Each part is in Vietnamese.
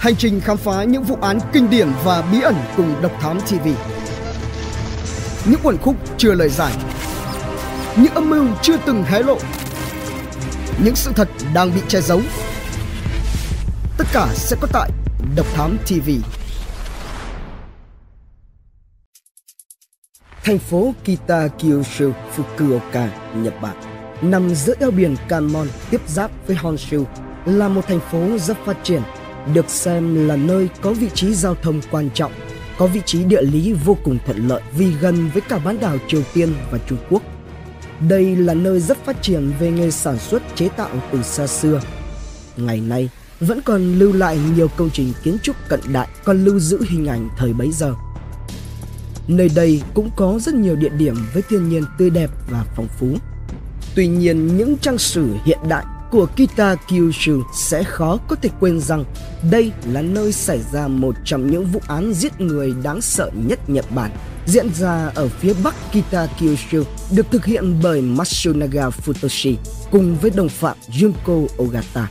Hành trình khám phá những vụ án kinh điển và bí ẩn cùng Độc Thám TV. Những quần khúc chưa lời giải. Những âm mưu chưa từng hé lộ. Những sự thật đang bị che giấu. Tất cả sẽ có tại Độc Thám TV. Thành phố Kita Kyushu, Fukuoka, Nhật Bản, nằm giữa eo biển Kanmon tiếp giáp với Honshu, là một thành phố rất phát triển được xem là nơi có vị trí giao thông quan trọng, có vị trí địa lý vô cùng thuận lợi vì gần với cả bán đảo Triều Tiên và Trung Quốc. Đây là nơi rất phát triển về nghề sản xuất chế tạo từ xa xưa. Ngày nay, vẫn còn lưu lại nhiều công trình kiến trúc cận đại còn lưu giữ hình ảnh thời bấy giờ. Nơi đây cũng có rất nhiều địa điểm với thiên nhiên tươi đẹp và phong phú. Tuy nhiên, những trang sử hiện đại của Kita Kyushu sẽ khó có thể quên rằng đây là nơi xảy ra một trong những vụ án giết người đáng sợ nhất Nhật Bản diễn ra ở phía bắc Kita Kyushu được thực hiện bởi Matsunaga Futoshi cùng với đồng phạm Junko Ogata.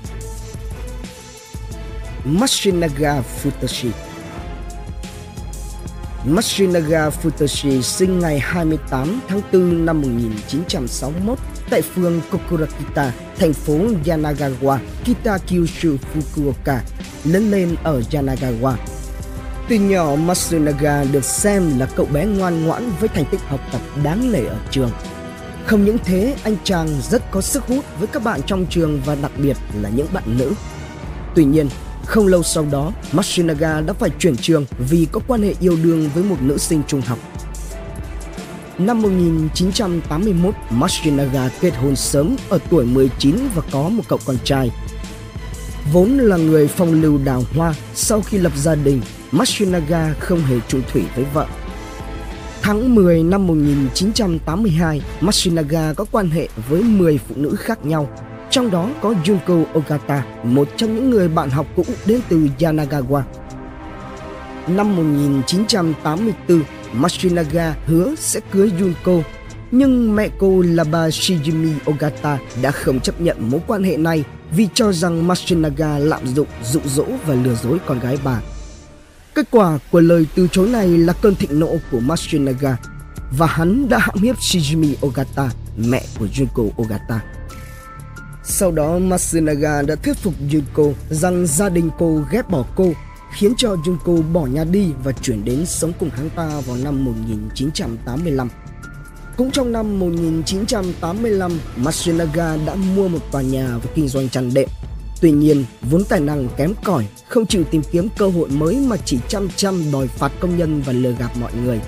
Matsunaga Futoshi Matsunaga Futoshi sinh ngày 28 tháng 4 năm 1961 tại phường Kokurakita, thành phố Yanagawa, Kitakyushu, Fukuoka, lớn lên ở Yanagawa. Từ nhỏ, Matsunaga được xem là cậu bé ngoan ngoãn với thành tích học tập đáng nể ở trường. Không những thế, anh chàng rất có sức hút với các bạn trong trường và đặc biệt là những bạn nữ. Tuy nhiên, không lâu sau đó, Matsunaga đã phải chuyển trường vì có quan hệ yêu đương với một nữ sinh trung học. Năm 1981, Matsunaga kết hôn sớm ở tuổi 19 và có một cậu con trai. Vốn là người phong lưu đào hoa, sau khi lập gia đình, Matsunaga không hề trụ thủy với vợ. Tháng 10 năm 1982, Matsunaga có quan hệ với 10 phụ nữ khác nhau, trong đó có Junko Ogata, một trong những người bạn học cũ đến từ Yanagawa. Năm 1984, Matsunaga hứa sẽ cưới Junko, nhưng mẹ cô là bà Shijimi Ogata đã không chấp nhận mối quan hệ này vì cho rằng Matsunaga lạm dụng, dụ dỗ và lừa dối con gái bà. Kết quả của lời từ chối này là cơn thịnh nộ của Matsunaga và hắn đã hãm hiếp Shijimi Ogata, mẹ của Junko Ogata. Sau đó Matsunaga đã thuyết phục Junko rằng gia đình cô ghét bỏ cô khiến cho Junko bỏ nhà đi và chuyển đến sống cùng hắn ta vào năm 1985. Cũng trong năm 1985, Matsunaga đã mua một tòa nhà và kinh doanh chăn đệm. Tuy nhiên, vốn tài năng kém cỏi, không chịu tìm kiếm cơ hội mới mà chỉ chăm chăm đòi phạt công nhân và lừa gạt mọi người.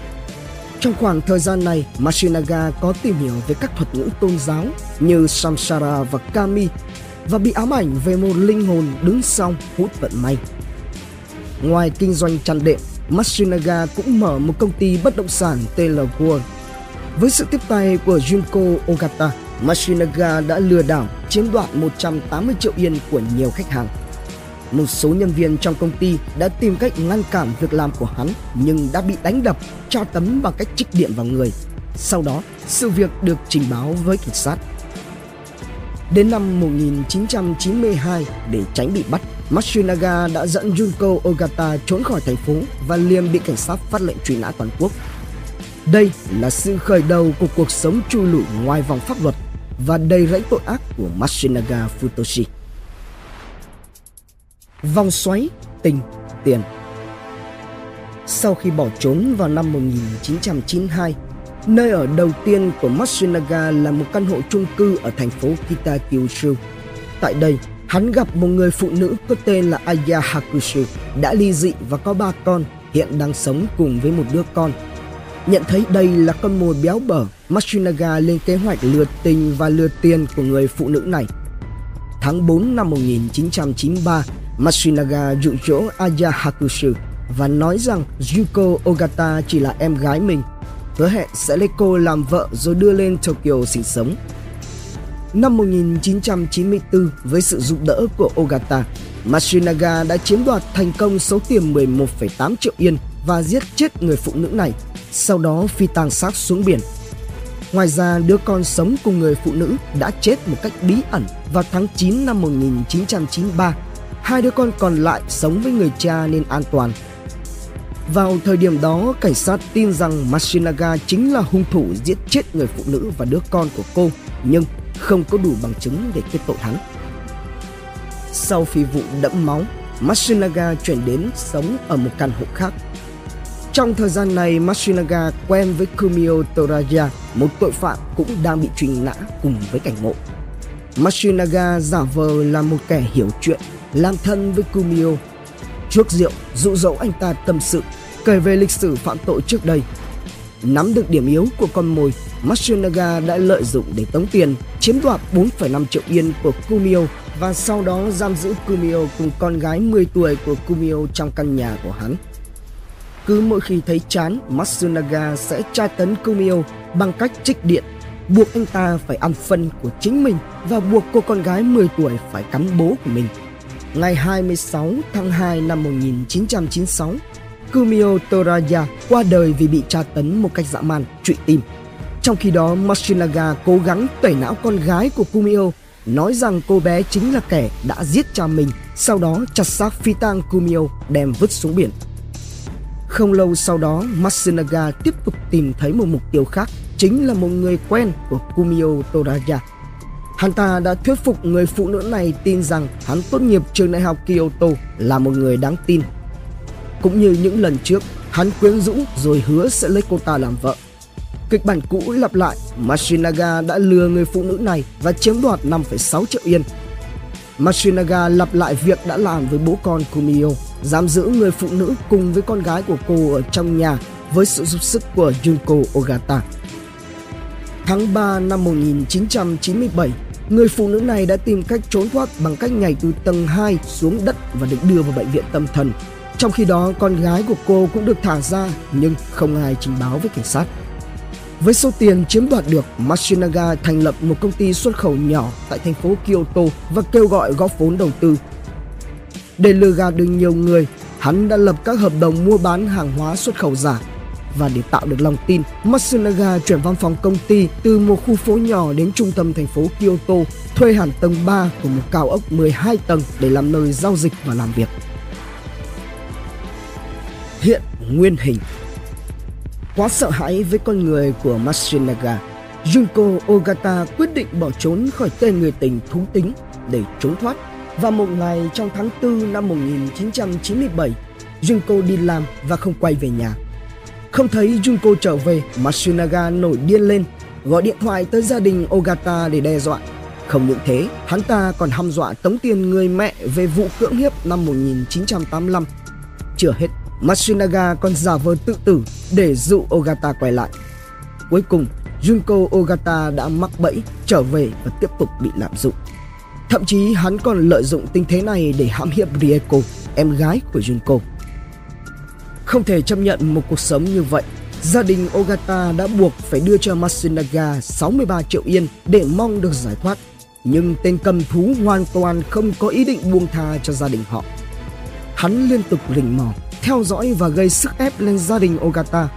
Trong khoảng thời gian này, Matsunaga có tìm hiểu về các thuật ngữ tôn giáo như Samsara và Kami và bị ám ảnh về một linh hồn đứng sau hút vận may. Ngoài kinh doanh chăn đệm, Matsunaga cũng mở một công ty bất động sản tên là World. Với sự tiếp tay của Junko Ogata, Matsunaga đã lừa đảo chiếm đoạt 180 triệu yên của nhiều khách hàng. Một số nhân viên trong công ty đã tìm cách ngăn cản việc làm của hắn nhưng đã bị đánh đập, tra tấn bằng cách trích điện vào người. Sau đó, sự việc được trình báo với cảnh sát. Đến năm 1992, để tránh bị bắt, Matsunaga đã dẫn Junko Ogata trốn khỏi thành phố và liền bị cảnh sát phát lệnh truy nã toàn quốc. Đây là sự khởi đầu của cuộc sống chui lủi ngoài vòng pháp luật và đầy rẫy tội ác của Matsunaga Futoshi. Vòng xoáy tình tiền Sau khi bỏ trốn vào năm 1992, nơi ở đầu tiên của Matsunaga là một căn hộ chung cư ở thành phố Kitakyushu. Tại đây, hắn gặp một người phụ nữ có tên là Aya Hakushu đã ly dị và có ba con, hiện đang sống cùng với một đứa con. Nhận thấy đây là con mồi béo bở, Matsunaga lên kế hoạch lừa tình và lừa tiền của người phụ nữ này. Tháng 4 năm 1993, Matsunaga dụ dỗ Aya Hakushu và nói rằng Yuko Ogata chỉ là em gái mình, hứa hẹn sẽ lấy cô làm vợ rồi đưa lên Tokyo sinh sống. Năm 1994, với sự giúp đỡ của Ogata, Matsunaga đã chiếm đoạt thành công số tiền 11,8 triệu yên và giết chết người phụ nữ này, sau đó phi tang xác xuống biển. Ngoài ra, đứa con sống cùng người phụ nữ đã chết một cách bí ẩn vào tháng 9 năm 1993 hai đứa con còn lại sống với người cha nên an toàn. Vào thời điểm đó, cảnh sát tin rằng Matsunaga chính là hung thủ giết chết người phụ nữ và đứa con của cô, nhưng không có đủ bằng chứng để kết tội hắn. Sau phi vụ đẫm máu, Matsunaga chuyển đến sống ở một căn hộ khác. Trong thời gian này, Matsunaga quen với Kumio Toraya, một tội phạm cũng đang bị truy nã cùng với cảnh ngộ. Matsunaga giả vờ là một kẻ hiểu chuyện, làm thân với Kumio. Chuốc rượu, dụ dỗ anh ta tâm sự, kể về lịch sử phạm tội trước đây. Nắm được điểm yếu của con mồi, Matsunaga đã lợi dụng để tống tiền, chiếm đoạt 4,5 triệu yên của Kumio và sau đó giam giữ Kumio cùng con gái 10 tuổi của Kumio trong căn nhà của hắn. Cứ mỗi khi thấy chán, Matsunaga sẽ tra tấn Kumio bằng cách trích điện, buộc anh ta phải ăn phân của chính mình và buộc cô con gái 10 tuổi phải cắn bố của mình. Ngày 26 tháng 2 năm 1996, Kumio Toraya qua đời vì bị tra tấn một cách dã man, trụy tim. Trong khi đó, Matsunaga cố gắng tẩy não con gái của Kumio nói rằng cô bé chính là kẻ đã giết cha mình, sau đó chặt xác phi tang Kumio đem vứt xuống biển. Không lâu sau đó, Matsunaga tiếp tục tìm thấy một mục tiêu khác, chính là một người quen của Kumio Toraya. Hắn ta đã thuyết phục người phụ nữ này tin rằng hắn tốt nghiệp trường đại học Kyoto là một người đáng tin. Cũng như những lần trước, hắn quyến rũ rồi hứa sẽ lấy cô ta làm vợ. Kịch bản cũ lặp lại, Mashinaga đã lừa người phụ nữ này và chiếm đoạt 5,6 triệu yên. Mashinaga lặp lại việc đã làm với bố con Kumio, giam giữ người phụ nữ cùng với con gái của cô ở trong nhà với sự giúp sức của Junko Ogata. Tháng 3 năm 1997, người phụ nữ này đã tìm cách trốn thoát bằng cách nhảy từ tầng 2 xuống đất và được đưa vào bệnh viện tâm thần. Trong khi đó, con gái của cô cũng được thả ra nhưng không ai trình báo với cảnh sát. Với số tiền chiếm đoạt được, Matsunaga thành lập một công ty xuất khẩu nhỏ tại thành phố Kyoto và kêu gọi góp vốn đầu tư. Để lừa gạt được nhiều người, hắn đã lập các hợp đồng mua bán hàng hóa xuất khẩu giả và để tạo được lòng tin, Matsunaga chuyển văn phòng công ty từ một khu phố nhỏ đến trung tâm thành phố Kyoto, thuê hẳn tầng 3 của một cao ốc 12 tầng để làm nơi giao dịch và làm việc. Hiện nguyên hình Quá sợ hãi với con người của Matsunaga, Junko Ogata quyết định bỏ trốn khỏi tên người tình thú tính để trốn thoát. Và một ngày trong tháng 4 năm 1997, Junko đi làm và không quay về nhà. Không thấy Junko trở về, Matsunaga nổi điên lên, gọi điện thoại tới gia đình Ogata để đe dọa. Không những thế, hắn ta còn hăm dọa tống tiền người mẹ về vụ cưỡng hiếp năm 1985. Chưa hết, Matsunaga còn giả vờ tự tử để dụ Ogata quay lại. Cuối cùng, Junko Ogata đã mắc bẫy, trở về và tiếp tục bị lạm dụng. Thậm chí hắn còn lợi dụng tình thế này để hãm hiếp Rieko, em gái của Junko. Không thể chấp nhận một cuộc sống như vậy, gia đình Ogata đã buộc phải đưa cho Matsunaga 63 triệu yên để mong được giải thoát. Nhưng tên cầm thú hoàn toàn không có ý định buông tha cho gia đình họ. Hắn liên tục rình mò theo dõi và gây sức ép lên gia đình Ogata.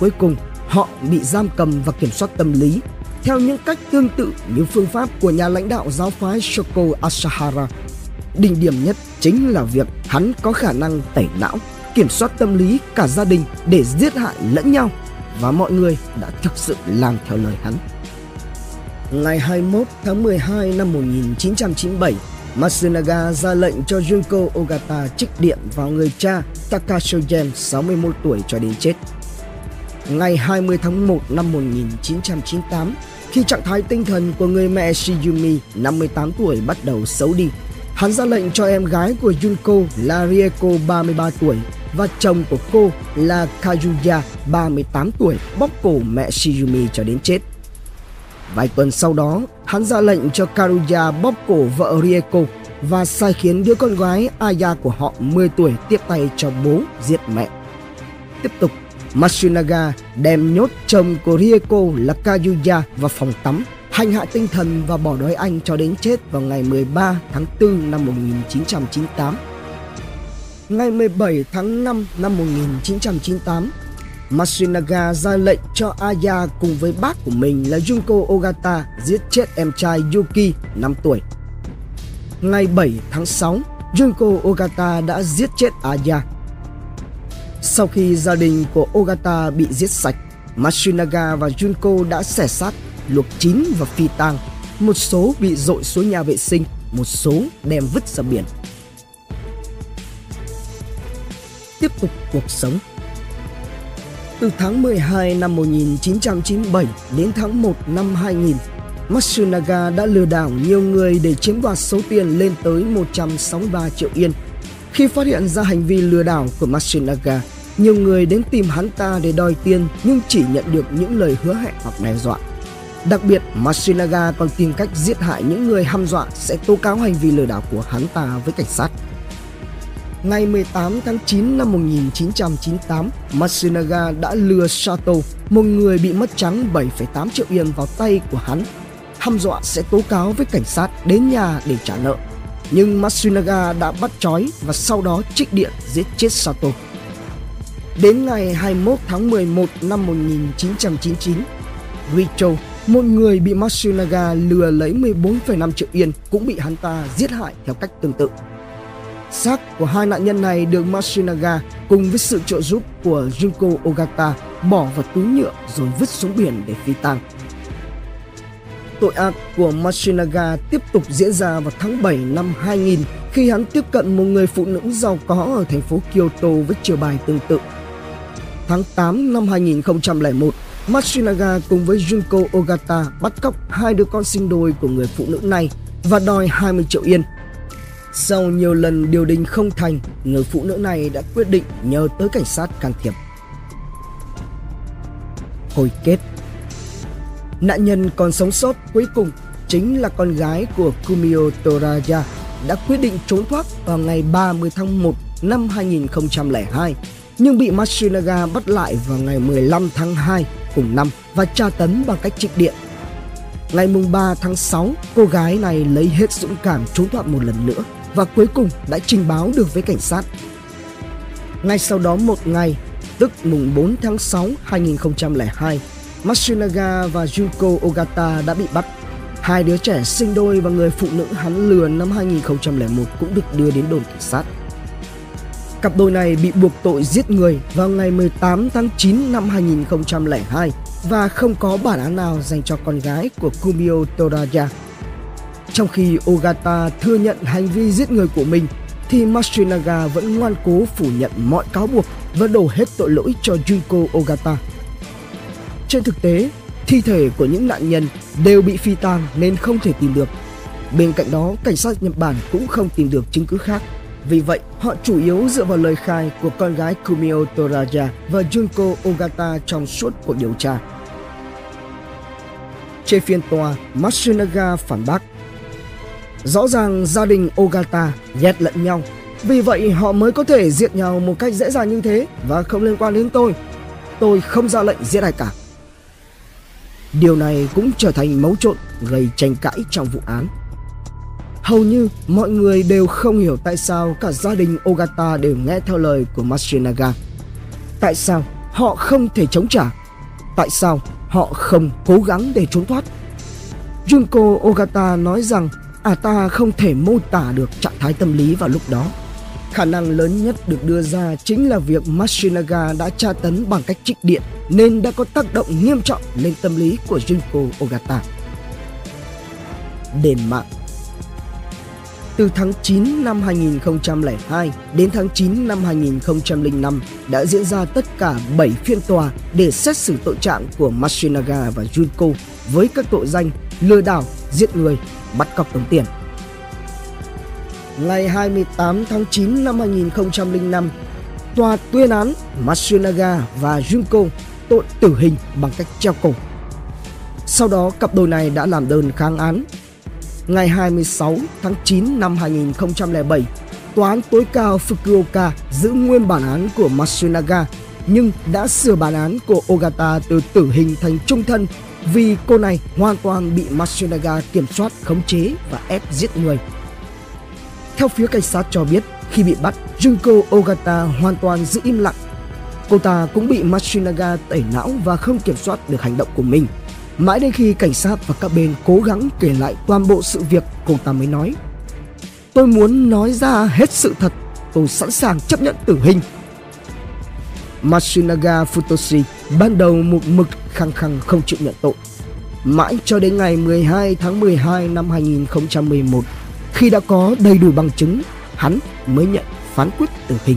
Cuối cùng, họ bị giam cầm và kiểm soát tâm lý theo những cách tương tự như phương pháp của nhà lãnh đạo giáo phái Shoko Asahara. Đỉnh điểm nhất chính là việc hắn có khả năng tẩy não, kiểm soát tâm lý cả gia đình để giết hại lẫn nhau và mọi người đã thực sự làm theo lời hắn. Ngày 21 tháng 12 năm 1997, Matsunaga ra lệnh cho Junko Ogata trích điện vào người cha Takashogen 61 tuổi cho đến chết. Ngày 20 tháng 1 năm 1998, khi trạng thái tinh thần của người mẹ Shiyumi 58 tuổi bắt đầu xấu đi, hắn ra lệnh cho em gái của Junko là Rieko 33 tuổi và chồng của cô là Kazuya 38 tuổi bóp cổ mẹ Shiyumi cho đến chết. Vài tuần sau đó, hắn ra lệnh cho Karuya bóp cổ vợ Rieko và sai khiến đứa con gái Aya của họ 10 tuổi tiếp tay cho bố giết mẹ. Tiếp tục, Matsunaga đem nhốt chồng của Rieko là Kayuya vào phòng tắm, hành hạ tinh thần và bỏ đói anh cho đến chết vào ngày 13 tháng 4 năm 1998. Ngày 17 tháng 5 năm 1998, Matsunaga ra lệnh cho Aya cùng với bác của mình là Junko Ogata giết chết em trai Yuki 5 tuổi. Ngày 7 tháng 6, Junko Ogata đã giết chết Aya. Sau khi gia đình của Ogata bị giết sạch, Matsunaga và Junko đã xẻ xác, luộc chín và phi tang. Một số bị dội xuống nhà vệ sinh, một số đem vứt ra biển. Tiếp tục cuộc sống từ tháng 12 năm 1997 đến tháng 1 năm 2000, Matsunaga đã lừa đảo nhiều người để chiếm đoạt số tiền lên tới 163 triệu yên. Khi phát hiện ra hành vi lừa đảo của Matsunaga, nhiều người đến tìm hắn ta để đòi tiền nhưng chỉ nhận được những lời hứa hẹn hoặc đe dọa. Đặc biệt, Matsunaga còn tìm cách giết hại những người hăm dọa sẽ tố cáo hành vi lừa đảo của hắn ta với cảnh sát. Ngày 18 tháng 9 năm 1998, Matsunaga đã lừa Sato, một người bị mất trắng 7,8 triệu yên vào tay của hắn, hăm dọa sẽ tố cáo với cảnh sát đến nhà để trả nợ. Nhưng Matsunaga đã bắt trói và sau đó trích điện giết chết Sato. Đến ngày 21 tháng 11 năm 1999, Richo, một người bị Matsunaga lừa lấy 14,5 triệu yên cũng bị hắn ta giết hại theo cách tương tự. Xác của hai nạn nhân này được Matsunaga cùng với sự trợ giúp của Junko Ogata bỏ vào túi nhựa rồi vứt xuống biển để phi tang. Tội ác của Machinaga tiếp tục diễn ra vào tháng 7 năm 2000 khi hắn tiếp cận một người phụ nữ giàu có ở thành phố Kyoto với chiều bài tương tự. Tháng 8 năm 2001, Matsunaga cùng với Junko Ogata bắt cóc hai đứa con sinh đôi của người phụ nữ này và đòi 20 triệu yên sau nhiều lần điều đình không thành, người phụ nữ này đã quyết định nhờ tới cảnh sát can thiệp. Hồi kết Nạn nhân còn sống sót cuối cùng chính là con gái của Kumio Toraya đã quyết định trốn thoát vào ngày 30 tháng 1 năm 2002 nhưng bị Matsunaga bắt lại vào ngày 15 tháng 2 cùng năm và tra tấn bằng cách trích điện. Ngày mùng 3 tháng 6, cô gái này lấy hết dũng cảm trốn thoát một lần nữa và cuối cùng đã trình báo được với cảnh sát. Ngay sau đó một ngày, tức mùng 4 tháng 6 2002, Matsunaga và Junko Ogata đã bị bắt. Hai đứa trẻ sinh đôi và người phụ nữ hắn lừa năm 2001 cũng được đưa đến đồn cảnh sát. Cặp đôi này bị buộc tội giết người vào ngày 18 tháng 9 năm 2002 và không có bản án nào dành cho con gái của Kumio Toraya. trong khi Ogata thừa nhận hành vi giết người của mình, thì Matsunaga vẫn ngoan cố phủ nhận mọi cáo buộc và đổ hết tội lỗi cho Junko Ogata. Trên thực tế, thi thể của những nạn nhân đều bị phi tang nên không thể tìm được. Bên cạnh đó, cảnh sát Nhật Bản cũng không tìm được chứng cứ khác. Vì vậy, họ chủ yếu dựa vào lời khai của con gái Kumio Toraja và Junko Ogata trong suốt cuộc điều tra. Trên phiên tòa, Matsunaga phản bác Rõ ràng gia đình Ogata ghét lẫn nhau Vì vậy họ mới có thể giết nhau một cách dễ dàng như thế Và không liên quan đến tôi Tôi không ra lệnh giết ai cả Điều này cũng trở thành mấu chốt gây tranh cãi trong vụ án Hầu như mọi người đều không hiểu tại sao cả gia đình Ogata đều nghe theo lời của Masunaga. Tại sao họ không thể chống trả Tại sao họ không cố gắng để trốn thoát Junko Ogata nói rằng à ta không thể mô tả được trạng thái tâm lý vào lúc đó. Khả năng lớn nhất được đưa ra chính là việc Masunaga đã tra tấn bằng cách trích điện nên đã có tác động nghiêm trọng lên tâm lý của Junko Ogata. Đền mạng từ tháng 9 năm 2002 đến tháng 9 năm 2005 đã diễn ra tất cả 7 phiên tòa để xét xử tội trạng của Matsunaga và Junko với các tội danh lừa đảo, giết người, bắt cóc tống tiền. Ngày 28 tháng 9 năm 2005, tòa tuyên án Matsunaga và Junko tội tử hình bằng cách treo cổ. Sau đó cặp đôi này đã làm đơn kháng án. Ngày 26 tháng 9 năm 2007, Tòa án tối cao Fukuoka giữ nguyên bản án của Matsunaga nhưng đã sửa bản án của Ogata từ tử hình thành trung thân vì cô này hoàn toàn bị Matsunaga kiểm soát, khống chế và ép giết người. Theo phía cảnh sát cho biết, khi bị bắt, Junko Ogata hoàn toàn giữ im lặng. Cô ta cũng bị Matsunaga tẩy não và không kiểm soát được hành động của mình. Mãi đến khi cảnh sát và các bên cố gắng kể lại toàn bộ sự việc, cô ta mới nói tôi muốn nói ra hết sự thật. Tôi sẵn sàng chấp nhận tử hình. Matsunaga Futoshi ban đầu một mực khăng khăng không chịu nhận tội. Mãi cho đến ngày 12 tháng 12 năm 2011, khi đã có đầy đủ bằng chứng, hắn mới nhận phán quyết tử hình.